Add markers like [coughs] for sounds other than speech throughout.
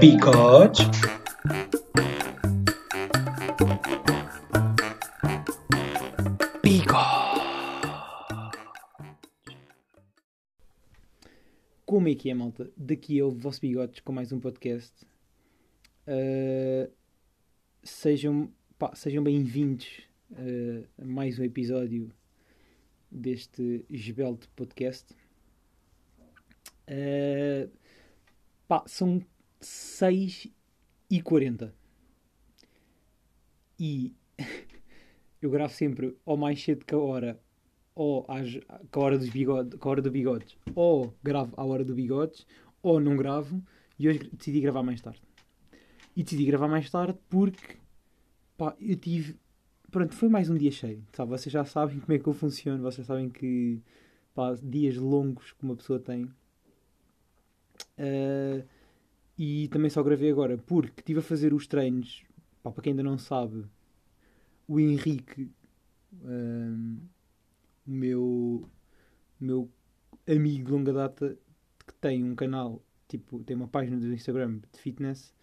Bigode. Como é que é, malta? Daqui é o vosso Bigotes com mais um podcast. Uh, sejam, sejam bem-vindos uh, a mais um episódio deste esbelto podcast. Uh, pá, são 6 e 40 e [laughs] eu gravo sempre ou mais cedo que a hora ou às, com a hora dos bigode, a hora do bigodes, ou gravo à hora do bigodes, ou não gravo, e hoje decidi gravar mais tarde. E decidi gravar mais tarde porque pá, eu tive. Pronto, foi mais um dia cheio. Sabe? Vocês já sabem como é que eu funciono, vocês sabem que pá, dias longos que uma pessoa tem. Uh, e também só gravei agora porque estive a fazer os treinos. Pá, para quem ainda não sabe, o Henrique. Uh, o meu, meu amigo de longa data que tem um canal, tipo, tem uma página do Instagram de fitness,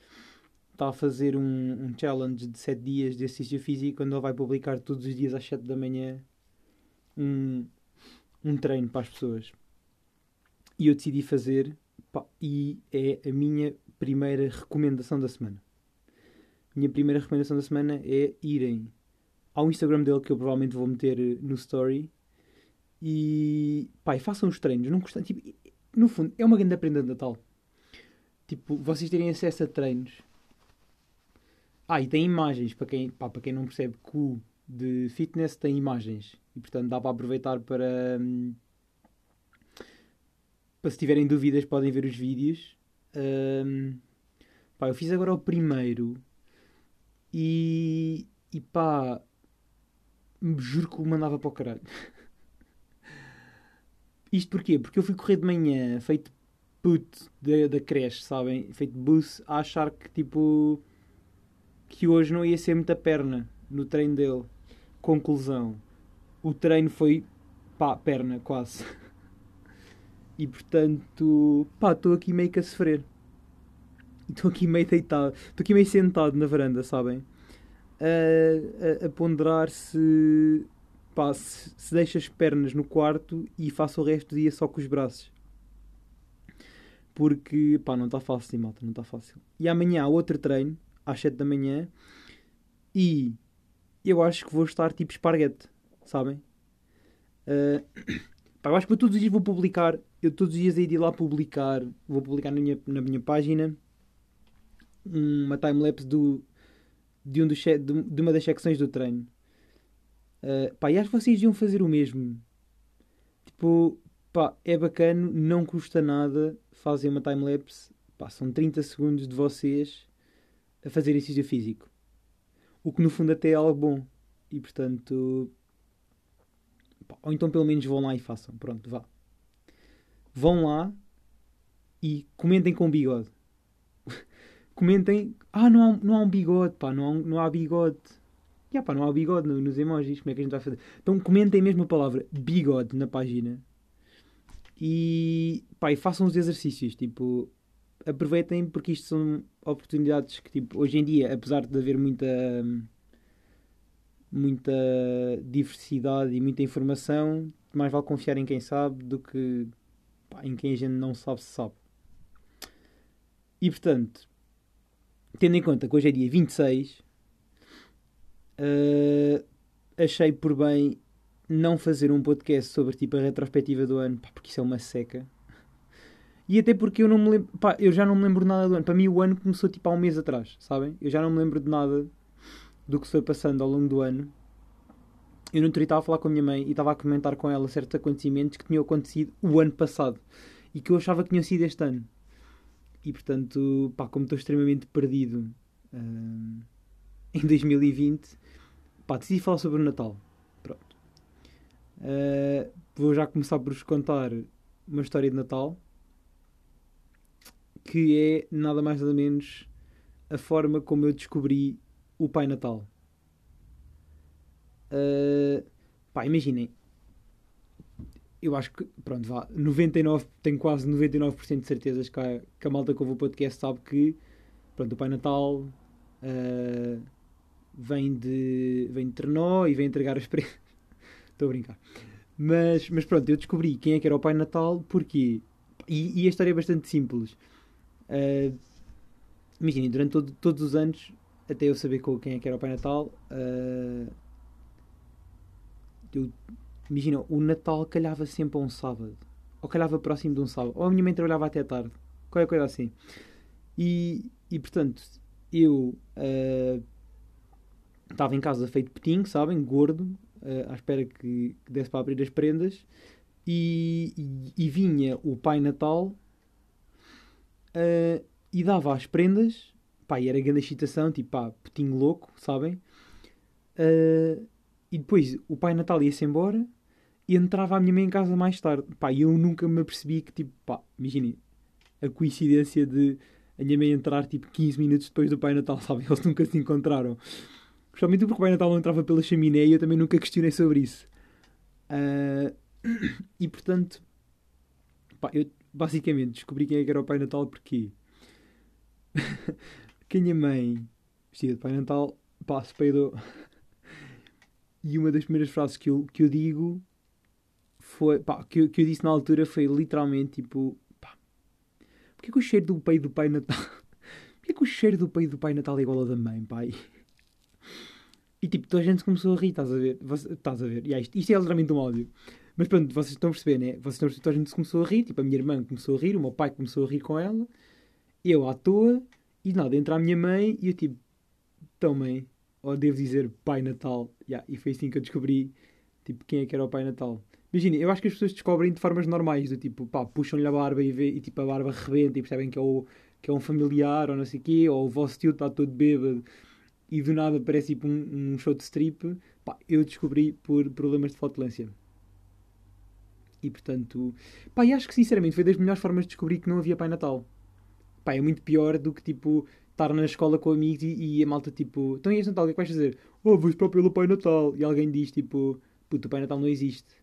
está a fazer um, um challenge de 7 dias de exercício físico quando ele vai publicar todos os dias às 7 da manhã um, um treino para as pessoas. E eu decidi fazer e é a minha primeira recomendação da semana. Minha primeira recomendação da semana é irem ao Instagram dele que eu provavelmente vou meter no story e e façam os treinos. Não custa, tipo, no fundo, é uma grande prenda de Natal. Tipo, vocês terem acesso a treinos. Ah, e tem imagens. Para quem, pá, para quem não percebe, Q de fitness tem imagens. E portanto dá para aproveitar para. Hum, para se tiverem dúvidas, podem ver os vídeos. Um, pá, eu fiz agora o primeiro. E. E pá. Juro que o mandava para o caralho. [laughs] Isto porquê? Porque eu fui correr de manhã, feito puto da, creche, sabem? Feito bus, a achar que tipo. que hoje não ia ser muita perna no treino dele. Conclusão: o treino foi. pá, perna, quase. [laughs] E portanto, pá, estou aqui meio que a sofrer. Estou aqui meio deitado, estou aqui meio sentado na varanda, sabem? A, a, a ponderar se pá, se, se deixa as pernas no quarto e faça o resto do dia só com os braços. Porque, pá, não está fácil, malta, não está fácil. E amanhã há outro treino, às 7 da manhã, e eu acho que vou estar tipo esparguete, sabem? Uh, [coughs] pá, eu acho que eu todos os dias vou publicar, eu todos os dias hei de ir lá publicar, vou publicar na minha, na minha página uma timelapse do, de, um dos, de uma das secções do treino. Uh, pá, e acho que vocês iam fazer o mesmo. Tipo, pá, é bacana, não custa nada fazer uma timelapse. Pá, são 30 segundos de vocês a fazer exercício físico. O que no fundo até é algo bom. E portanto. Pá, ou então pelo menos vão lá e façam. Pronto, vá. Vão lá e comentem com bigode. [laughs] comentem. Ah, não há, não há um bigode, pá, não há, não há bigode. Yeah, pá, não há bigode nos emojis, como é que a gente vai fazer? Então comentem mesmo a palavra bigode na página e, pá, e façam os exercícios, tipo, aproveitem porque isto são oportunidades que, tipo, hoje em dia, apesar de haver muita muita diversidade e muita informação, mais vale confiar em quem sabe do que pá, em quem a gente não sabe se sabe. E portanto, tendo em conta que hoje é dia 26, uh, achei por bem não fazer um podcast sobre tipo a retrospectiva do ano, pá, porque isso é uma seca. E até porque eu não me lembro, pá, eu já não me lembro nada do ano. Para mim o ano começou tipo há um mês atrás, sabem? Eu já não me lembro de nada do que foi passando ao longo do ano. Eu não estava a falar com a minha mãe e estava a comentar com ela certos acontecimentos que tinham acontecido o ano passado e que eu achava que tinham sido este ano. E portanto, pá, como estou extremamente perdido uh, em 2020, Pá, decidi falar sobre o Natal. Pronto. Uh, vou já começar por vos contar uma história de Natal que é nada mais nada menos a forma como eu descobri o Pai Natal. Uh, pá, imaginem. eu acho que, pronto, vá, 99, tenho quase 99% de certezas que a, que a malta que ouve o podcast sabe que, pronto, o Pai Natal uh, vem de vem de Trenó e vem entregar as prendas. [laughs] Estou a brincar. Mas, mas pronto, eu descobri quem é que era o Pai Natal, porque e, e a história é bastante simples. Uh, Imaginem, durante todo, todos os anos, até eu saber quem é que era o Pai Natal, uh, eu, imagina, o Natal calhava sempre a um sábado, ou calhava próximo de um sábado, ou a minha mãe trabalhava até tarde, qualquer coisa assim. E, e portanto, eu uh, estava em casa feito petinho, sabem, gordo, uh, à espera que, que desse para abrir as prendas, e, e, e vinha o Pai Natal. Uh, e dava as prendas, pá, e era grande excitação, tipo, pá, petinho louco, sabem? Uh, e depois o pai Natal ia-se embora e entrava a minha mãe em casa mais tarde. Pá, e eu nunca me apercebi que, tipo, pá, imaginem, a coincidência de a minha mãe entrar, tipo, 15 minutos depois do pai Natal, [laughs] sabem? Eles nunca se encontraram. Principalmente porque o pai Natal não entrava pela chaminé e eu também nunca questionei sobre isso. Uh, [clears throat] e portanto, pá, eu basicamente descobri quem é que era o pai Natal porque [laughs] que a minha mãe, vestida de Pai Natal, passo peidou. E uma das primeiras frases que eu, que eu digo foi. Pá, que, eu, que eu disse na altura foi literalmente tipo. Pá, porquê que o cheiro do peito do Pai Natal. [laughs] porquê que o cheiro do peito do Pai Natal é igual ao da mãe, pai? E tipo, toda a gente começou a rir, estás a ver? Você, estás a ver? Yeah, isto, isto é literalmente um áudio. Mas pronto, vocês estão a perceber, né? Vocês estão a perceber, toda a gente começou a rir. Tipo, a minha irmã começou a rir, o meu pai começou a rir com ela eu à toa, e nada, entra a minha mãe e eu tipo, então mãe, ou devo dizer Pai Natal, yeah, e foi assim que eu descobri tipo, quem é que era o Pai Natal. Imagina, eu acho que as pessoas descobrem de formas normais, do tipo, pá, puxam-lhe a barba e, vê, e tipo, a barba rebenta e percebem que é, o, que é um familiar ou não sei o quê, ou o vosso tio está todo bêbado e do nada parece tipo um, um show de strip, pá, eu descobri por problemas de flatulência. E portanto, pá, e acho que sinceramente foi das melhores formas de descobrir que não havia Pai Natal pá, é muito pior do que tipo estar na escola com amigos e, e a malta tipo, então e este Natal, o que é que vais fazer? Oh, vou esperar pelo Pai Natal. E alguém diz tipo, puto, o Pai Natal não existe.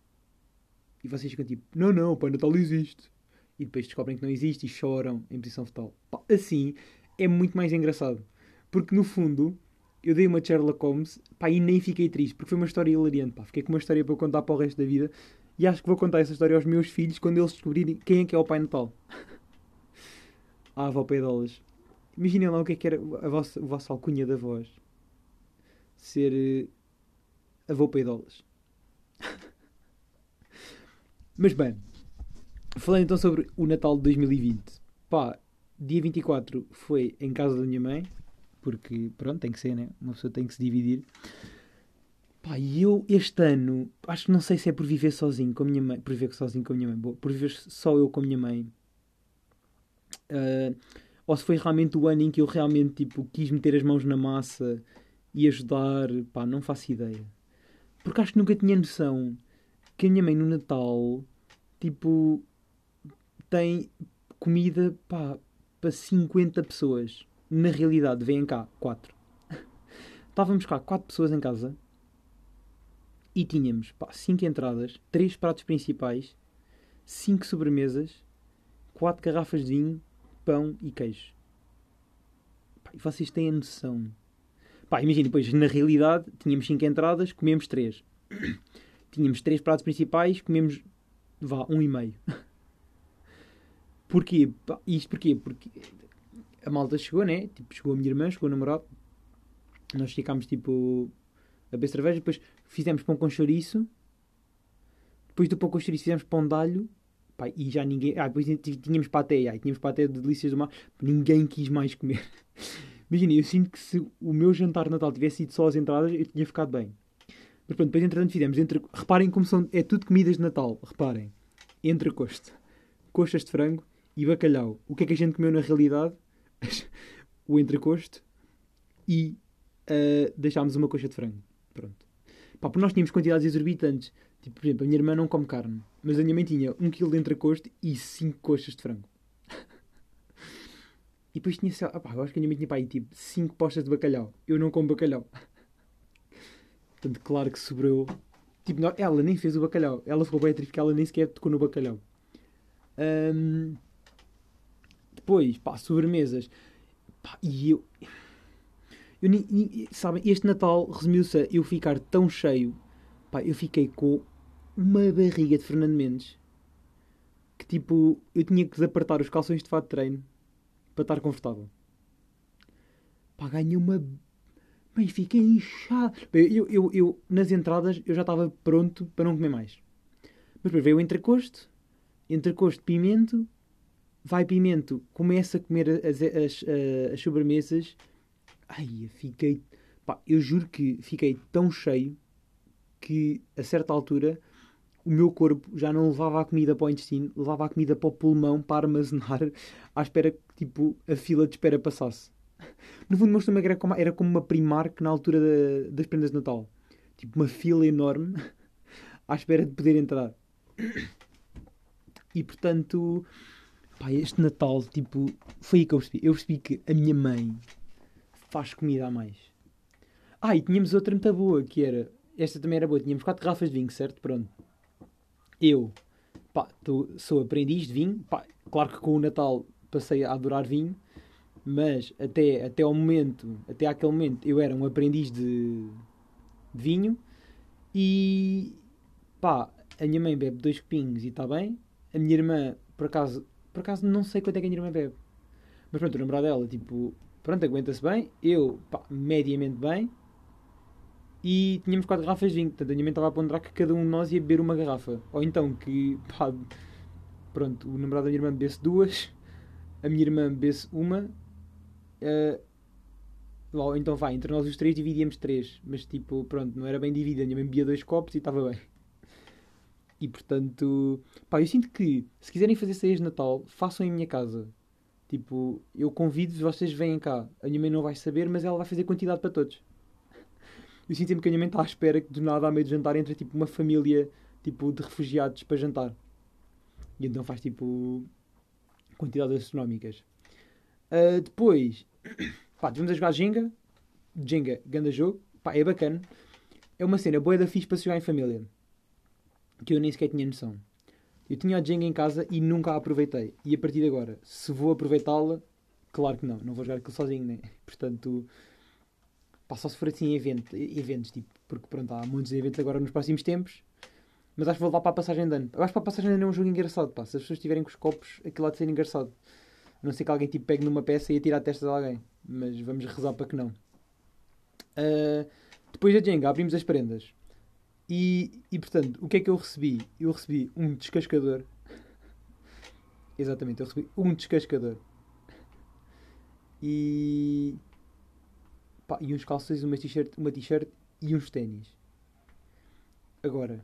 E vocês ficam tipo, não, não, o Pai Natal existe. E depois descobrem que não existe e choram em posição fetal. Pá, assim é muito mais engraçado. Porque no fundo, eu dei uma Sherlock Holmes pá, e nem fiquei triste, porque foi uma história hilariante. Pá. Fiquei com uma história para contar para o resto da vida. E acho que vou contar essa história aos meus filhos quando eles descobrirem quem é que é o Pai Natal. [laughs] a avó Peidolas. Imaginem lá o que é que era a vossa, a vossa alcunha da voz. Ser uh, avô Peidolas. [laughs] Mas bem, falando então sobre o Natal de 2020. Pá, dia 24 foi em casa da minha mãe, porque pronto, tem que ser, né? Uma pessoa tem que se dividir. Pá, e eu este ano, acho que não sei se é por viver sozinho com a minha mãe, por viver sozinho com a minha mãe, por viver só eu com a minha mãe, Uh, ou se foi realmente o ano em que eu realmente tipo, quis meter as mãos na massa e ajudar, pá, não faço ideia. Porque acho que nunca tinha noção que a minha mãe no Natal, tipo, tem comida, pá, para 50 pessoas. Na realidade, vêm cá 4. [laughs] Estávamos cá 4 pessoas em casa e tínhamos, pá, 5 entradas, 3 pratos principais, 5 sobremesas, 4 garrafas de vinho pão e queijo. Pá, e vocês têm a noção. Pá, imagina, depois, na realidade, tínhamos 5 entradas, comemos 3. [clears throat] tínhamos 3 pratos principais, comemos, vá, 1 um e meio. [laughs] porquê? Pá, isto porquê? Porque a malta chegou, né? Tipo, chegou a minha irmã, chegou o namorado. Nós ficámos, tipo, a beber cerveja. Depois fizemos pão com chouriço. Depois do pão com chouriço fizemos pão de alho Pá, e já ninguém. Ah, depois tínhamos paté, aí tínhamos paté de delícias do mar. Ninguém quis mais comer. [laughs] Imagina, eu sinto que se o meu jantar de Natal tivesse sido só as entradas, eu tinha ficado bem. Mas pronto, depois entretanto fizemos. Entre... Reparem como são. É tudo comidas de Natal. Reparem. Entrecosto, coxas de frango e bacalhau. O que é que a gente comeu na realidade? [laughs] o entrecosto e uh, deixámos uma coxa de frango. Pronto. Pá, porque nós tínhamos quantidades exorbitantes. Tipo, por exemplo, a minha irmã não come carne, mas a minha mãe tinha 1 kg de entrecosto e 5 coxas de frango. [laughs] e depois tinha, sei lá, eu acho que a minha mãe tinha pá, aí, tipo 5 postas de bacalhau. Eu não como bacalhau. [laughs] Portanto, claro que sobrou Tipo, não- ela nem fez o bacalhau. Ela ficou bem porque ela nem sequer tocou no bacalhau. Ahm, depois, pá, sobremesas. Pá, e eu. eu sabem, este Natal resumiu-se a eu ficar tão cheio. Pá, eu fiquei com uma barriga de Fernando Mendes. Que tipo, eu tinha que desapertar os calções de fato de treino para estar confortável. Pá, ganhei uma. Bem, fiquei inchado. Eu, eu, eu, nas entradas, eu já estava pronto para não comer mais. Mas depois veio o entrecosto, entrecosto, pimento, vai pimento, começa a comer as, as, as, as sobremesas. Ai, fiquei. Pá, eu juro que fiquei tão cheio que a certa altura o meu corpo já não levava a comida para o intestino, levava a comida para o pulmão para armazenar à espera que tipo, a fila de espera passasse. No fundo, o meu estômago era como, era como uma Primark na altura da- das prendas de Natal. Tipo, uma fila enorme [laughs] à espera de poder entrar. E portanto, pá, este Natal, tipo, foi aí que eu percebi. Eu percebi que a minha mãe faz comida a mais. Ah, e tínhamos outra muito boa, que era. Esta também era boa. Tínhamos quatro garrafas de vinho, certo? Pronto. Eu, pá, tô- sou aprendiz de vinho. Pá, claro que com o Natal passei a adorar vinho. Mas até, até ao momento, até àquele momento, eu era um aprendiz de, de vinho. E pá, a minha mãe bebe dois copinhos e está bem. A minha irmã, por acaso, por acaso não sei quanto é que a minha irmã bebe. Mas pronto, o namorado dela, tipo, pronto, aguenta-se bem. Eu, pá, mediamente bem. E tínhamos quatro garrafas de vinho. Portanto, a minha mãe estava a ponderar que cada um de nós ia beber uma garrafa. Ou então que, pá, pronto, o namorado da minha irmã bebesse duas. A minha irmã bebesse uma. eh, ou então vai, entre nós os três dividíamos três. Mas tipo, pronto, não era bem dividido. A minha mãe bebia dois copos e estava bem. E portanto, pá, eu sinto que se quiserem fazer ceias de Natal, façam em minha casa. Tipo, eu convido-vos, vocês vêm cá. A minha mãe não vai saber, mas ela vai fazer quantidade para todos. Eu a minha mãe está à espera que do nada, à meio de jantar, entre tipo uma família tipo, de refugiados para jantar. E então faz tipo quantidades astronómicas. Ah, depois, [coughs] pá, tivemos a jogar Jenga. Jenga, grande jogo. Pá, é bacana. É uma cena boa da fixe para se jogar em família. Que eu nem sequer tinha noção. Eu tinha a Jenga em casa e nunca a aproveitei. E a partir de agora, se vou aproveitá-la, claro que não. Não vou jogar aquilo sozinho, né? [laughs] Portanto, pá, só se for assim evento, eventos, tipo, porque pronto, há muitos eventos agora nos próximos tempos. Mas acho que vou lá para a passagem de ano. Eu acho que para a passagem de ano é um jogo engraçado, pá. Se as pessoas estiverem com os copos, aquilo há de ser engraçado. A não ser que alguém tipo, pegue numa peça e atire à testa de alguém. Mas vamos rezar para que não. Ah, depois da Jenga, abrimos as prendas. E, e portanto, o que é que eu recebi? Eu recebi um descascador. [laughs] Exatamente, eu recebi um descascador. E. Pá, e uns calções, uma t-shirt, uma t-shirt e uns ténis. Agora,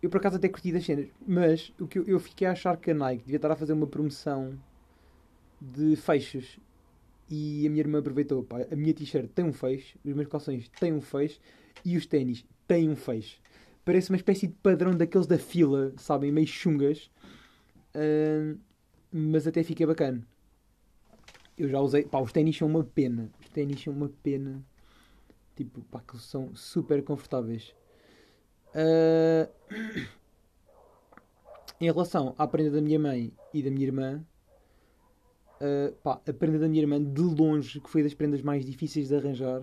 eu por acaso até curti das cenas, mas o que eu, eu fiquei a achar que a Nike devia estar a fazer uma promoção de fechos e a minha irmã aproveitou. Pá, a minha t-shirt tem um fecho, os meus calções têm um fecho e os ténis têm um fecho. Parece uma espécie de padrão daqueles da fila, sabem, meio chungas, Ahn, mas até fica bacana. Eu já usei, pá, os ténis são uma pena. Ténis são uma pena. Tipo, pá, que são super confortáveis. Ah, em relação à prenda da minha mãe e da minha irmã, ah, pá, a prenda da minha irmã, de longe, que foi das prendas mais difíceis de arranjar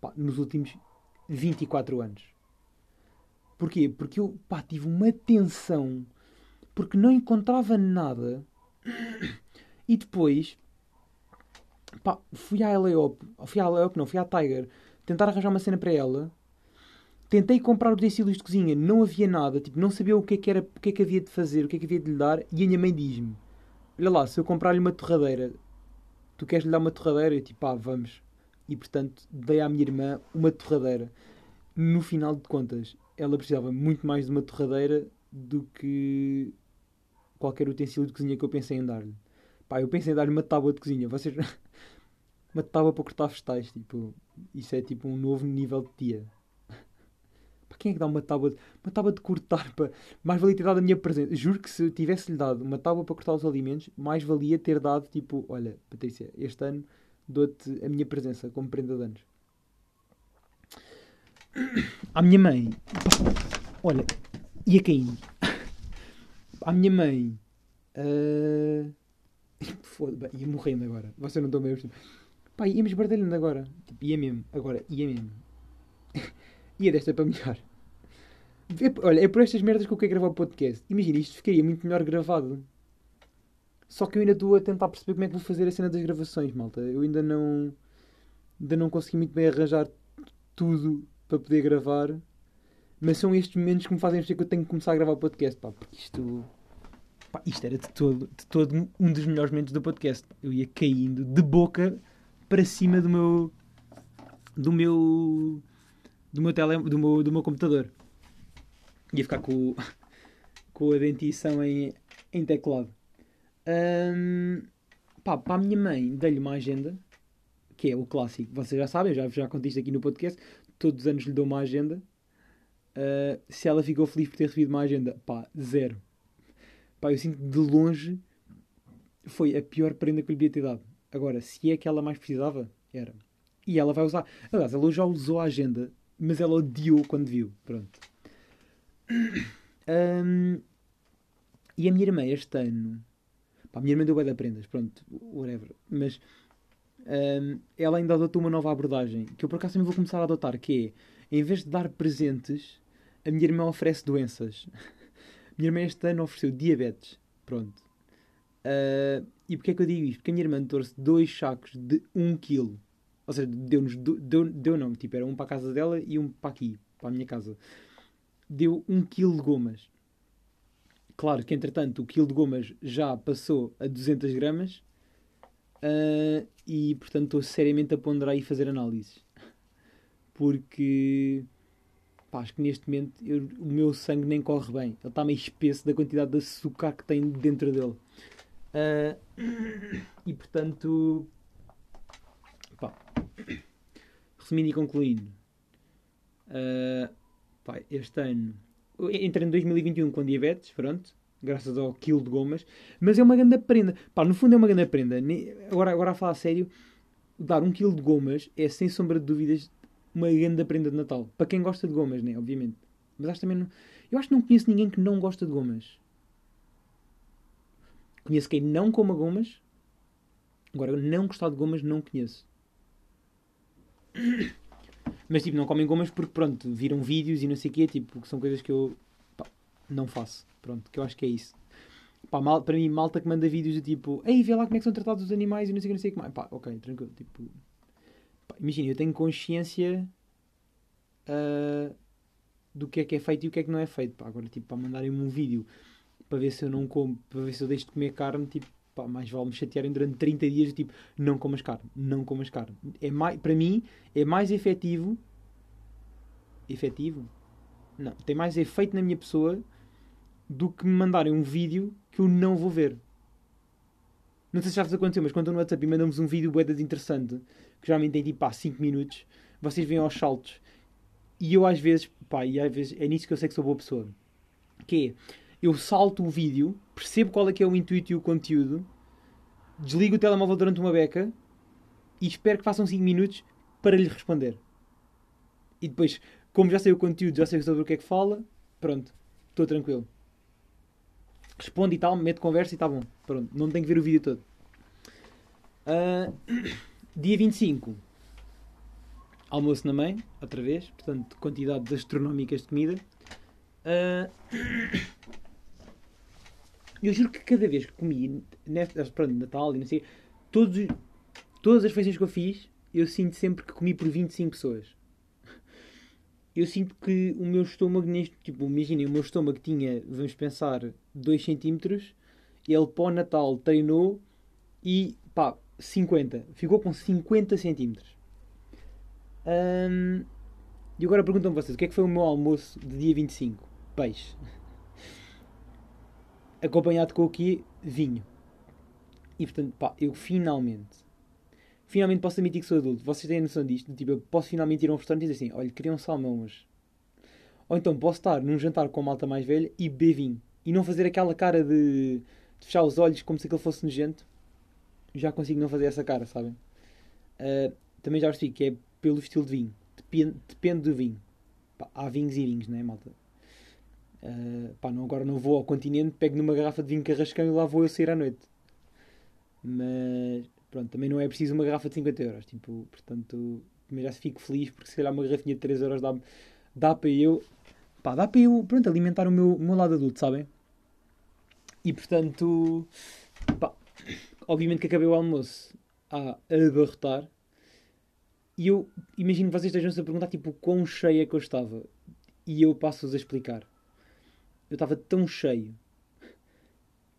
pá, nos últimos 24 anos. Porquê? Porque eu pá, tive uma tensão porque não encontrava nada [coughs] e depois pá, fui à Eleop, fui à não, fui à Tiger tentar arranjar uma cena para ela. Tentei comprar utensílios de cozinha, não havia nada, tipo, não sabia o que é que era, o que é que havia de fazer, o que é que havia de lhe dar, e a minha mãe diz-me: Olha lá, se eu comprar-lhe uma torradeira, tu queres lhe dar uma torradeira? Eu tipo, ah, vamos. E portanto, dei à minha irmã uma torradeira. No final de contas, ela precisava muito mais de uma torradeira do que qualquer utensílio de cozinha que eu pensei em dar-lhe. Pá, eu pensei em dar-lhe uma tábua de cozinha. Vocês. Uma tábua para cortar vegetais. Tipo, isso é tipo um novo nível de tia. [laughs] Para quem é que dá uma tábua de, uma tábua de cortar? Para... Mais valia ter dado a minha presença. Juro que se eu tivesse-lhe dado uma tábua para cortar os alimentos, mais valia ter dado tipo: Olha, Patrícia, este ano dou-te a minha presença como prenda de anos. [coughs] à minha mãe, olha, ia caindo. [coughs] À minha mãe, [laughs] uh... foda ia morrendo agora. Você não estou mesmo. Pá, íamos bardalhando agora. Tipo, ia mesmo, agora, ia mesmo. [laughs] ia desta para melhor. É, olha, é por estas merdas que eu quero gravar o podcast. Imagina, isto ficaria muito melhor gravado. Só que eu ainda estou a tentar perceber como é que vou fazer a cena das gravações, malta. Eu ainda não. Ainda não consegui muito bem arranjar tudo para poder gravar. Mas são estes momentos que me fazem perceber que eu tenho que começar a gravar o podcast, pá, porque isto. Pá, isto era de todo, de todo um dos melhores momentos do podcast. Eu ia caindo de boca para cima do meu. do meu. do meu, tele, do meu, do meu computador. Ia ficar com, [laughs] com a dentição em, em teclado. Um, pá, para a minha mãe, dei-lhe uma agenda, que é o clássico. Vocês já sabem, já, já contei isto aqui no podcast. Todos os anos lhe dou uma agenda. Uh, se ela ficou feliz por ter recebido uma agenda, pá, zero. Pá, eu sinto de longe foi a pior prenda que lhe devia ter dado. Agora, se é que ela mais precisava, era. E ela vai usar. Aliás, ela já usou a agenda, mas ela odiou quando viu. Pronto. Um, e a minha irmã, este ano, Pá, a minha irmã deu bem de prendas, pronto, whatever. Mas um, ela ainda adotou uma nova abordagem, que eu por acaso também vou começar a adotar, que é, em vez de dar presentes, a minha irmã oferece doenças. [laughs] minha irmã este ano ofereceu diabetes, pronto. Uh, e porquê é que eu digo isto? Porque a minha irmã trouxe dois sacos de 1 um kg. Ou seja, deu-nos, deu, deu não, tipo, era um para a casa dela e um para aqui, para a minha casa. Deu 1 um kg de gomas. Claro que, entretanto, o quilo de gomas já passou a 200 gramas uh, e, portanto, estou seriamente a ponderar e fazer análises. Porque, pá, acho que neste momento eu, o meu sangue nem corre bem. Ele está meio espesso da quantidade de açúcar que tem dentro dele. Uh, e, portanto, pá, resumindo e concluindo, uh, pá, este ano entrei em 2021 com diabetes, pronto, graças ao quilo de gomas, mas é uma grande prenda. Pá, no fundo é uma grande prenda. Agora, agora a falar a sério, dar um quilo de gomas é sem sombra de dúvidas uma grande prenda de Natal. Para quem gosta de gomas, né? Obviamente. Mas acho também não... Eu acho que não conheço ninguém que não gosta de gomas. Conheço quem não coma gomas. Agora, não gostar de gomas, não conheço. Mas tipo, não comem gomas porque pronto, viram vídeos e não sei o quê, tipo, que são coisas que eu pá, não faço. Pronto, que eu acho que é isso. Pá, mal, para mim, malta que manda vídeos de tipo, ei, vê lá como é que são tratados os animais e não sei o que, não sei o que mais. Pá, ok, tranquilo. Tipo, imagina, eu tenho consciência uh, do que é que é feito e o que é que não é feito. Pá, agora, tipo, para mandarem-me um vídeo para ver se eu não como, para ver se eu deixo de comer carne, tipo, pá, mais vale me chatearem durante 30 dias, tipo, não comas carne, não comas carne. É mais, para mim, é mais efetivo. Efetivo? Não, tem mais efeito na minha pessoa do que me mandarem um vídeo que eu não vou ver. Não sei se já vos aconteceu, mas quando no WhatsApp mandamos um vídeo bué interessante, que geralmente tem tipo há 5 minutos, vocês veem aos saltos. E eu às vezes, pá, e às vezes é nisso que eu sei que sou boa pessoa. Que é, eu salto o vídeo, percebo qual é que é o intuito e o conteúdo, desligo o telemóvel durante uma beca e espero que façam 5 minutos para lhe responder. E depois, como já sei o conteúdo, já sei sobre o que é que fala, pronto, estou tranquilo. Responde e tal, mete conversa e está bom. Pronto, não tenho que ver o vídeo todo. Uh, [coughs] dia 25, almoço na mãe, outra vez, portanto, quantidades astronómicas de comida. Uh, [coughs] eu juro que cada vez que comi, nesta, pronto, Natal e não sei, todos, todas as refeições que eu fiz, eu sinto sempre que comi por 25 pessoas. Eu sinto que o meu estômago, neste, tipo, imaginem, o meu estômago tinha, vamos pensar, 2 cm, ele para o Natal treinou e, pá, 50. Ficou com 50 cm. Um, e agora perguntam-me vocês, o que é que foi o meu almoço de dia 25? Peixe acompanhado com o quê? Vinho. E portanto, pá, eu finalmente, finalmente posso admitir que sou adulto. Vocês têm noção disto? Tipo, eu posso finalmente ir a um restaurante e dizer assim: olha, queria um salmão hoje. Ou então posso estar num jantar com a malta mais velha e beber vinho. E não fazer aquela cara de, de fechar os olhos como se aquele fosse nojento. Já consigo não fazer essa cara, sabem? Uh, também já percebi que é pelo estilo de vinho. Depende, depende do vinho. pá, há vinhos e vinhos, não é, malta? Uh, pá, não, agora não vou ao continente, pego numa garrafa de vinho carrascão e lá vou eu sair à noite. Mas, pronto, também não é preciso uma garrafa de 50 euros. Tipo, portanto, já fico feliz porque se calhar uma garrafinha de 3 euros dá, dá para eu, pá, dá para eu, pronto, alimentar o meu, o meu lado adulto, sabem? E portanto, pá, obviamente que acabei o almoço a abarrotar. E eu imagino que vocês estejam-se a perguntar tipo quão cheia é que eu estava. E eu passo-vos a explicar. Eu estava tão cheio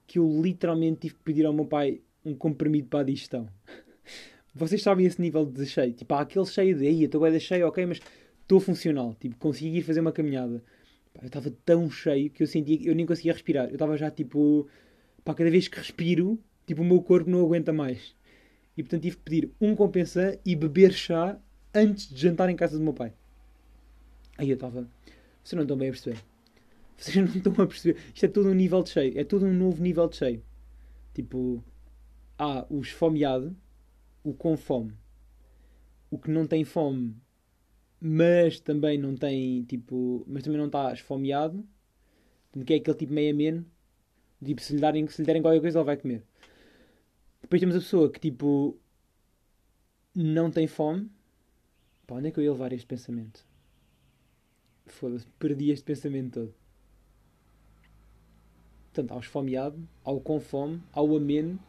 que eu literalmente tive que pedir ao meu pai um comprimido para a digestão. Vocês sabem esse nível de cheio? Tipo, há aquele cheio de aí, estou bem cheio, ok, mas estou funcional. Tipo, consegui ir fazer uma caminhada. eu estava tão cheio que eu sentia que eu nem conseguia respirar. Eu estava já tipo, pá, cada vez que respiro, tipo, o meu corpo não aguenta mais. E portanto tive que pedir um compensant e beber chá antes de jantar em casa do meu pai. Aí eu estava. Vocês não estão bem a perceber. Vocês [laughs] não estão a perceber. Isto é todo um nível de cheio. É todo um novo nível de cheio. Tipo, há o esfomeado, o com fome. O que não tem fome, mas também não tem, tipo... Mas também não está esfomeado. Que é aquele tipo meio ameno. Tipo, se lhe, darem, se lhe derem qualquer coisa, ele vai comer. Depois temos a pessoa que, tipo, não tem fome. Pá, onde é que eu ia levar este pensamento? Foda-se, perdi este pensamento todo. Portanto, há o esfomeado, há o com fome, há o ameno,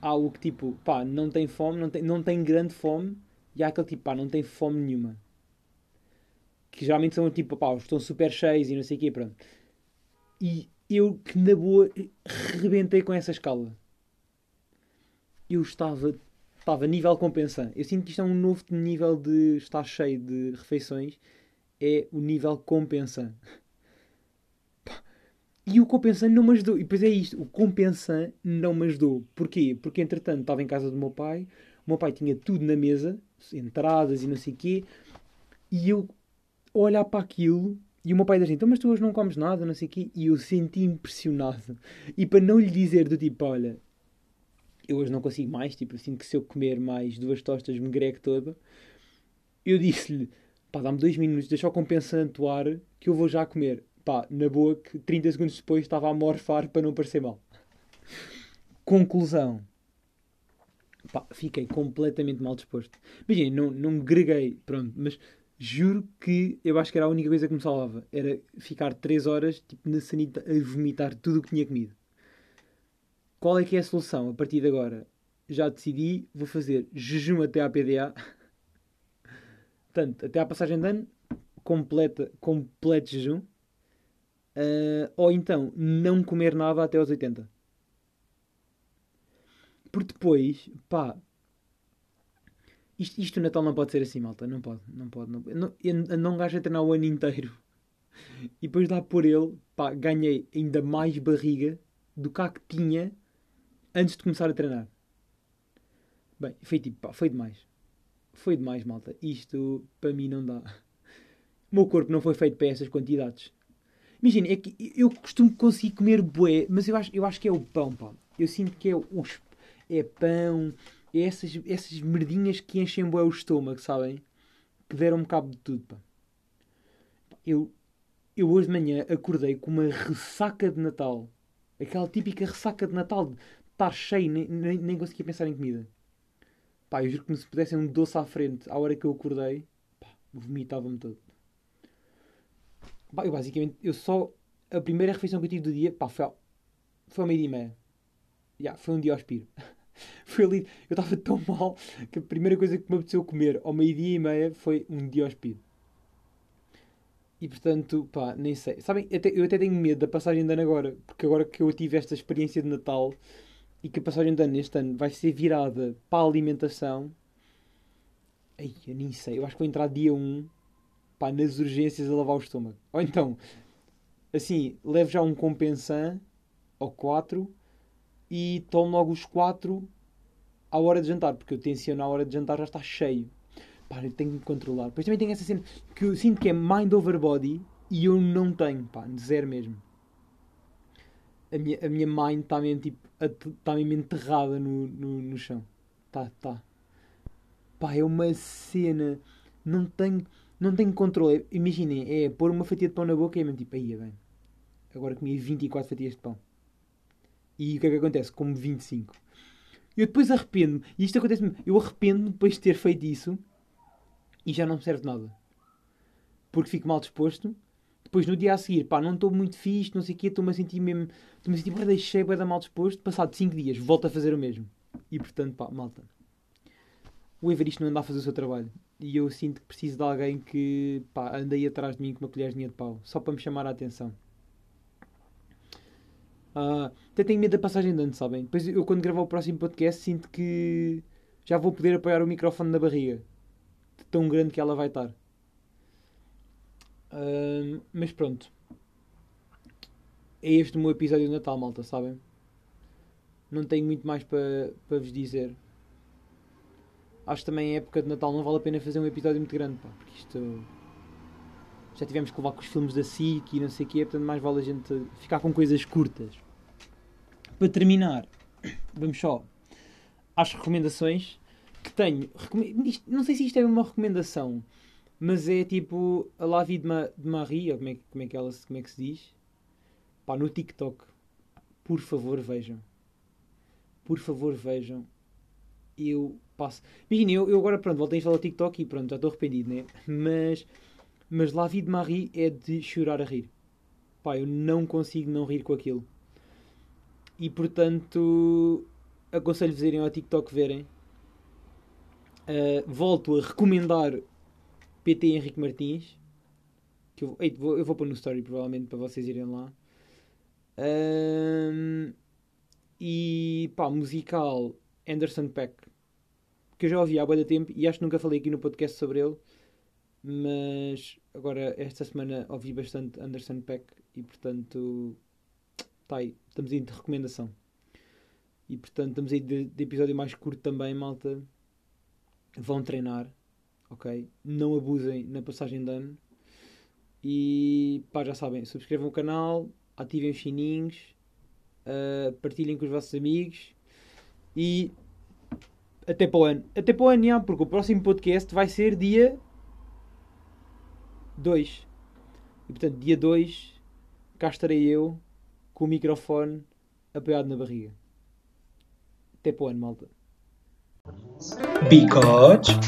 há o que, tipo, pá, não tem fome, não tem, não tem grande fome, e há aquele tipo, pá, não tem fome nenhuma. Que geralmente são tipo, pá, estão super cheios e não sei o quê, pronto. E eu, que na boa, rebentei com essa escala eu estava, estava nível compensante. Eu sinto que isto é um novo nível de estar cheio de refeições. É o nível compensante. E o compensante não me ajudou. E depois é isto: o compensante não me ajudou. Porquê? Porque entretanto estava em casa do meu pai. O meu pai tinha tudo na mesa, entradas e não sei o quê. E eu olhar para aquilo e o meu pai diz assim, então mas tu hoje não comes nada, não sei o quê. E eu senti impressionado. E para não lhe dizer do tipo, olha, eu hoje não consigo mais, tipo, sinto que se eu comer mais duas tostas me grego toda. Eu disse-lhe, pá, dá-me dois minutos, deixa o compensante atuar que eu vou já comer. Pá, na boa que 30 segundos depois estava a morfar para não parecer mal. Conclusão. Pá, fiquei completamente mal disposto. Imagina, não, não greguei, pronto, mas juro que eu acho que era a única coisa que me salvava. Era ficar 3 horas, tipo, na sanita a vomitar tudo o que tinha comido. Qual é que é a solução a partir de agora? Já decidi, vou fazer jejum até à PDA. [laughs] Portanto, até à passagem de ano, completa, completo jejum. Uh, ou então, não comer nada até aos 80. Porque depois, pá, isto, isto no Natal não pode ser assim, malta. Não pode, não pode. Não, não, não a treinar o ano inteiro. [laughs] E depois lá por ele, pá, ganhei ainda mais barriga do que a que tinha antes de começar a treinar. Bem, foi tipo, pá, foi demais. Foi demais, malta. Isto para mim não dá. [laughs] O meu corpo não foi feito para essas quantidades. Imagina, é que eu costumo conseguir comer bué, mas eu acho, eu acho que é o pão, pá. Eu sinto que é, o, é pão, é essas, essas merdinhas que enchem bué o estômago, sabem? Que deram-me cabo de tudo, pá. Eu, eu hoje de manhã acordei com uma ressaca de Natal. Aquela típica ressaca de Natal estar cheio, nem, nem, nem conseguia pensar em comida. Pá, eu juro que se pudessem um doce à frente à hora que eu acordei, pá, vomitava-me todo. Pá, eu basicamente, eu só. A primeira refeição que eu tive do dia, pá, foi, foi ao meio-dia e meia. Yeah, foi um dia ao espiro. [laughs] foi ali. Eu estava tão mal que a primeira coisa que me apeteceu comer ao meio-dia e meia foi um dia ao espiro. E portanto, pá, nem sei. Sabem, até, eu até tenho medo da passagem de ano agora, porque agora que eu tive esta experiência de Natal e que a passagem de ano este ano vai ser virada para a alimentação. Ai, eu nem sei. Eu acho que vou entrar dia 1 pá, nas urgências a lavar o estômago. Ou então, assim, levo já um compensant ou 4 e tomo logo os 4 à hora de jantar, porque eu tenciono à hora de jantar já está cheio. Pá, eu tenho que me controlar. Depois também tem essa cena que eu sinto que é mind over body e eu não tenho, pá, zero mesmo. A minha, a minha mind está mesmo tipo está mesmo enterrada no, no, no chão. Tá, tá. Pá, é uma cena. Não tenho, não tenho controle. Imaginem, é pôr uma fatia de pão na boca e é mesmo tipo, aí é bem. Agora comi 24 fatias de pão. E o que é que acontece? Como 25. Eu depois arrependo-me. E isto acontece-me. Eu arrependo-me depois de ter feito isso e já não me serve nada. Porque fico mal disposto. Depois no dia a seguir, pá, não estou muito fixe, não sei o quê, estou-me a sentir mesmo. Estou-me a sentir, pá, deixei, pá, mal disposto. Passado 5 dias, volto a fazer o mesmo. E portanto, pá, malta. O Evaristo não anda a fazer o seu trabalho. E eu sinto que preciso de alguém que, pá, ande aí atrás de mim com uma colherzinha de pau. Só para me chamar a atenção. Uh, até tenho medo da passagem de ano, sabem? Depois eu, quando gravar o próximo podcast, sinto que já vou poder apoiar o microfone na barriga. De tão grande que ela vai estar. Uh, mas pronto. É este o meu episódio de Natal, malta, sabem? Não tenho muito mais para pa vos dizer. Acho também em época de Natal não vale a pena fazer um episódio muito grande, pá, porque isto. Já tivemos que levar com os filmes da SIC e não sei o quê, portanto mais vale a gente ficar com coisas curtas. Para terminar, [coughs] vamos só às recomendações que tenho. Não sei se isto é uma recomendação, mas é tipo a La Vie de, Ma de Marie, ou como é, como, é que ela, como é que se diz? Pá, no TikTok. Por favor, vejam. Por favor, vejam. Eu passo. Imagina, eu, eu agora pronto, voltei a instalar o TikTok e pronto, já estou arrependido, né? Mas, mas La Vie de Marie é de chorar a rir. Pá, eu não consigo não rir com aquilo. E portanto, aconselho-vos a irem ao TikTok verem. Uh, volto a recomendar PT Henrique Martins. Que eu, vou, eu vou pôr no story provavelmente para vocês irem lá. Uh, e pá, musical Anderson Peck. Que eu já ouvi há muito tempo e acho que nunca falei aqui no podcast sobre ele. Mas agora esta semana ouvi bastante Anderson Peck e portanto Está aí, estamos aí de recomendação. E portanto, estamos aí de, de episódio mais curto também, malta. Vão treinar, ok? Não abusem na passagem de ano. E pá, já sabem, subscrevam o canal, ativem os sininhos, uh, partilhem com os vossos amigos e até para o ano. Até para o ano, porque o próximo podcast vai ser dia 2. E portanto, dia 2, cá estarei eu com o microfone apoiado na barriga. Até para o ano, malta. Because.